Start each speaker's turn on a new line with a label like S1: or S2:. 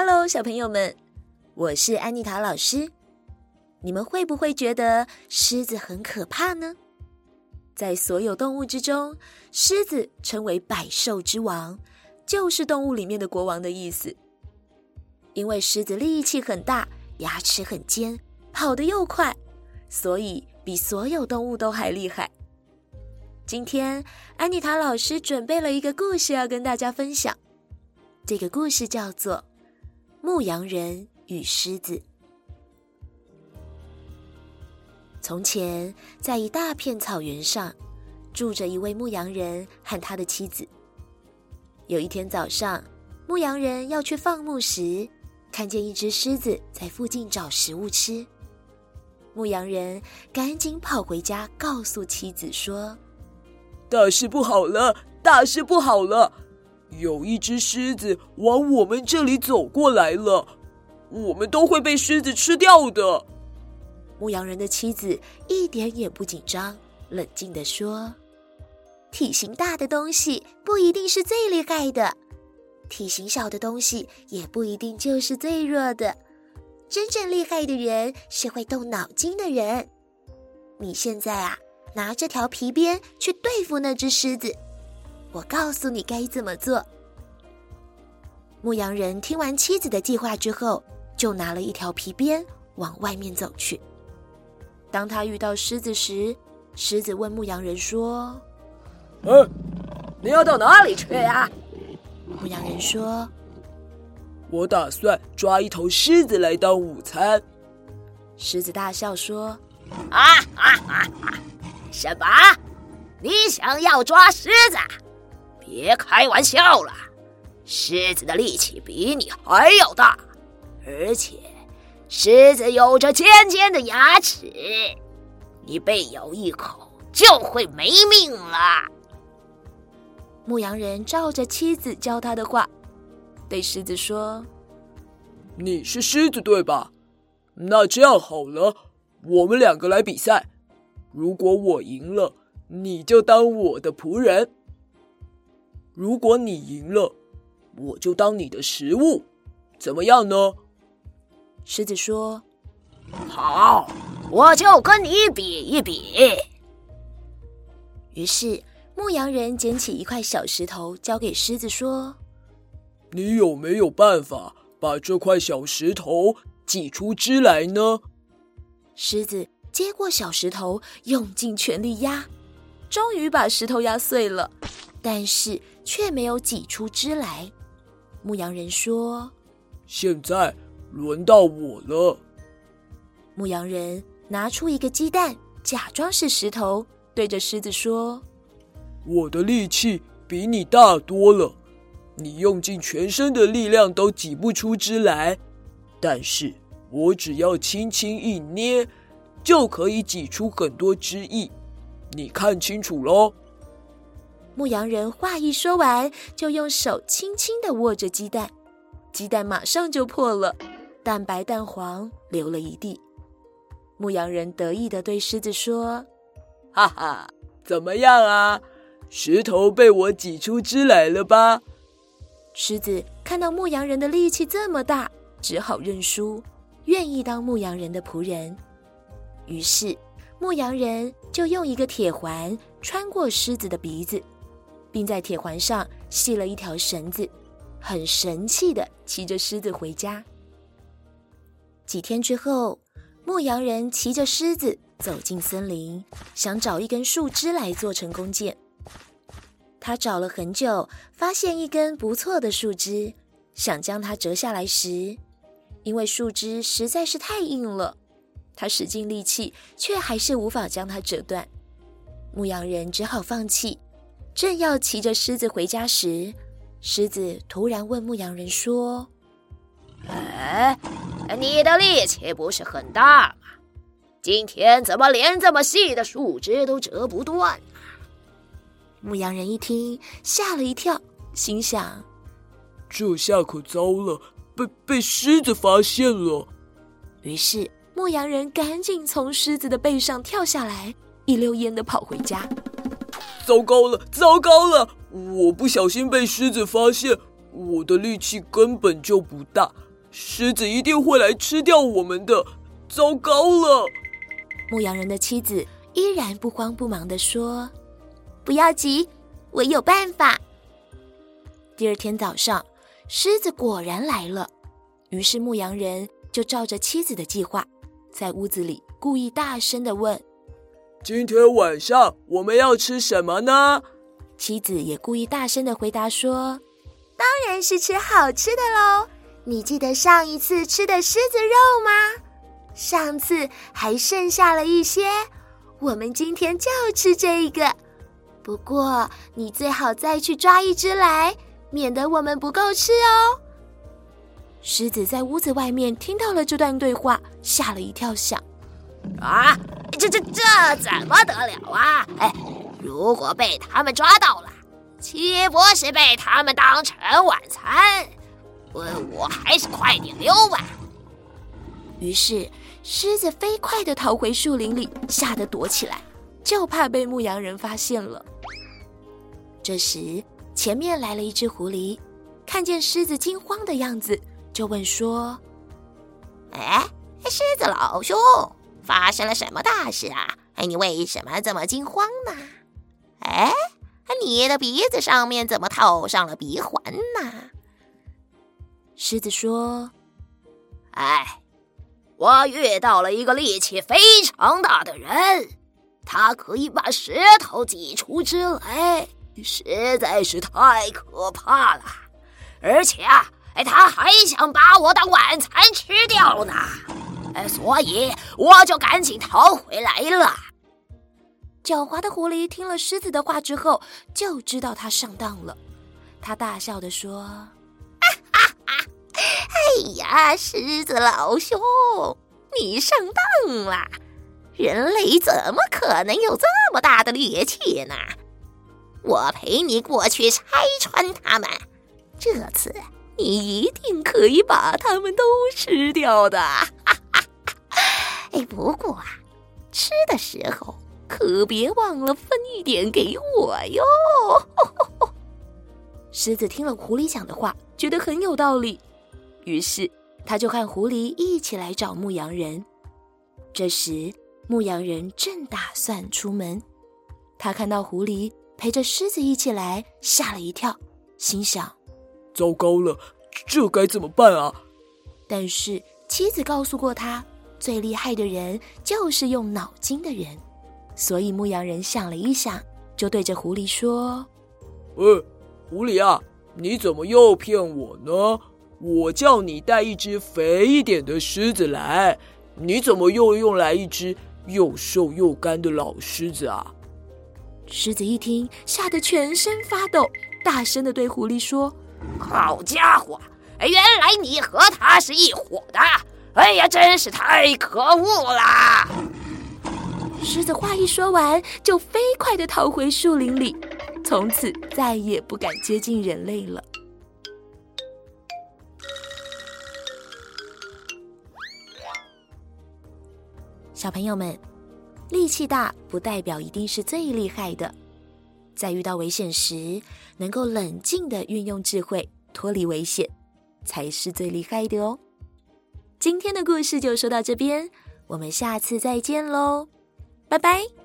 S1: Hello，小朋友们，我是安妮塔老师。你们会不会觉得狮子很可怕呢？在所有动物之中，狮子称为百兽之王，就是动物里面的国王的意思。因为狮子力气很大，牙齿很尖，跑得又快，所以比所有动物都还厉害。今天，安妮塔老师准备了一个故事要跟大家分享。这个故事叫做《牧羊人与狮子》。从前，在一大片草原上，住着一位牧羊人和他的妻子。有一天早上，牧羊人要去放牧时，看见一只狮子在附近找食物吃。牧羊人赶紧跑回家，告诉妻子说：“
S2: 大事不好了！大事不好了！”有一只狮子往我们这里走过来了，我们都会被狮子吃掉的。
S1: 牧羊人的妻子一点也不紧张，冷静地说：“体型大的东西不一定是最厉害的，体型小的东西也不一定就是最弱的。真正厉害的人是会动脑筋的人。你现在啊，拿这条皮鞭去对付那只狮子。”我告诉你该怎么做。牧羊人听完妻子的计划之后，就拿了一条皮鞭往外面走去。当他遇到狮子时，狮子问牧羊人说：“
S3: 嗯，你要到哪里去呀？”
S1: 牧羊人说：“
S2: 我打算抓一头狮子来当午餐。”
S1: 狮子大笑说：“
S3: 啊啊啊啊！什么？你想要抓狮子？”别开玩笑了，狮子的力气比你还要大，而且狮子有着尖尖的牙齿，你被咬一口就会没命了。
S1: 牧羊人照着妻子教他的话，对狮子说：“
S2: 你是狮子对吧？那这样好了，我们两个来比赛，如果我赢了，你就当我的仆人。”如果你赢了，我就当你的食物，怎么样呢？
S1: 狮子说：“
S3: 好，我就跟你比一比。”
S1: 于是牧羊人捡起一块小石头，交给狮子说：“
S2: 你有没有办法把这块小石头挤出汁来呢？”
S1: 狮子接过小石头，用尽全力压，终于把石头压碎了。但是却没有挤出汁来。牧羊人说：“
S2: 现在轮到我了。”
S1: 牧羊人拿出一个鸡蛋，假装是石头，对着狮子说：“
S2: 我的力气比你大多了，你用尽全身的力量都挤不出汁来，但是我只要轻轻一捏，就可以挤出很多汁液。你看清楚喽。”
S1: 牧羊人话一说完，就用手轻轻地握着鸡蛋，鸡蛋马上就破了，蛋白蛋黄流了一地。牧羊人得意地对狮子说：“
S2: 哈哈，怎么样啊？石头被我挤出汁来了吧？”
S1: 狮子看到牧羊人的力气这么大，只好认输，愿意当牧羊人的仆人。于是，牧羊人就用一个铁环穿过狮子的鼻子。并在铁环上系了一条绳子，很神气的骑着狮子回家。几天之后，牧羊人骑着狮子走进森林，想找一根树枝来做成弓箭。他找了很久，发现一根不错的树枝，想将它折下来时，因为树枝实在是太硬了，他使尽力气，却还是无法将它折断。牧羊人只好放弃。正要骑着狮子回家时，狮子突然问牧羊人说：“
S3: 哎，你的力气不是很大吗？今天怎么连这么细的树枝都折不断？”
S1: 牧羊人一听，吓了一跳，心想：“
S2: 这下可糟了，被被狮子发现了。”
S1: 于是，牧羊人赶紧从狮子的背上跳下来，一溜烟的跑回家。
S2: 糟糕了，糟糕了！我不小心被狮子发现，我的力气根本就不大，狮子一定会来吃掉我们的。糟糕了！
S1: 牧羊人的妻子依然不慌不忙地说：“不要急，我有办法。”第二天早上，狮子果然来了。于是牧羊人就照着妻子的计划，在屋子里故意大声的问：“
S2: 今天晚上我们要吃什么呢？”
S1: 妻子也故意大声的回答说：“当然是吃好吃的喽！你记得上一次吃的狮子肉吗？”上次还剩下了一些，我们今天就吃这个。不过你最好再去抓一只来，免得我们不够吃哦。狮子在屋子外面听到了这段对话，吓了一跳，想：
S3: 啊，这这这怎么得了啊？哎，如果被他们抓到了，岂不是被他们当成晚餐？我我还是快点溜吧。
S1: 于是。狮子飞快地逃回树林里，吓得躲起来，就怕被牧羊人发现了。这时，前面来了一只狐狸，看见狮子惊慌的样子，就问说：“
S4: 哎，狮子老兄，发生了什么大事啊？哎，你为什么这么惊慌呢？哎，你的鼻子上面怎么套上了鼻环呢？”
S1: 狮子说：“
S3: 哎。”我遇到了一个力气非常大的人，他可以把石头挤出汁来，实在是太可怕了。而且啊，哎，他还想把我当晚餐吃掉呢。所以我就赶紧逃回来了。
S1: 狡猾的狐狸听了狮子的话之后，就知道他上当了。他大笑地说。
S4: 哈哈哎呀，狮子老兄，你上当了！人类怎么可能有这么大的力气呢？我陪你过去拆穿他们，这次你一定可以把他们都吃掉的。哎，不过啊，吃的时候可别忘了分一点给我哟。
S1: 狮子听了狐狸讲的话，觉得很有道理。于是，他就和狐狸一起来找牧羊人。这时，牧羊人正打算出门，他看到狐狸陪着狮子一起来，吓了一跳，心想：“
S2: 糟糕了，这该怎么办啊？”
S1: 但是妻子告诉过他，最厉害的人就是用脑筋的人，所以牧羊人想了一想，就对着狐狸说：“
S2: 呃，狐狸啊，你怎么又骗我呢？”我叫你带一只肥一点的狮子来，你怎么又用来一只又瘦又干的老狮子啊？
S1: 狮子一听，吓得全身发抖，大声的对狐狸说：“
S3: 好家伙，原来你和他是一伙的！哎呀，真是太可恶啦！”
S1: 狮子话一说完，就飞快的逃回树林里，从此再也不敢接近人类了。小朋友们，力气大不代表一定是最厉害的，在遇到危险时，能够冷静的运用智慧脱离危险，才是最厉害的哦。今天的故事就说到这边，我们下次再见喽，拜拜。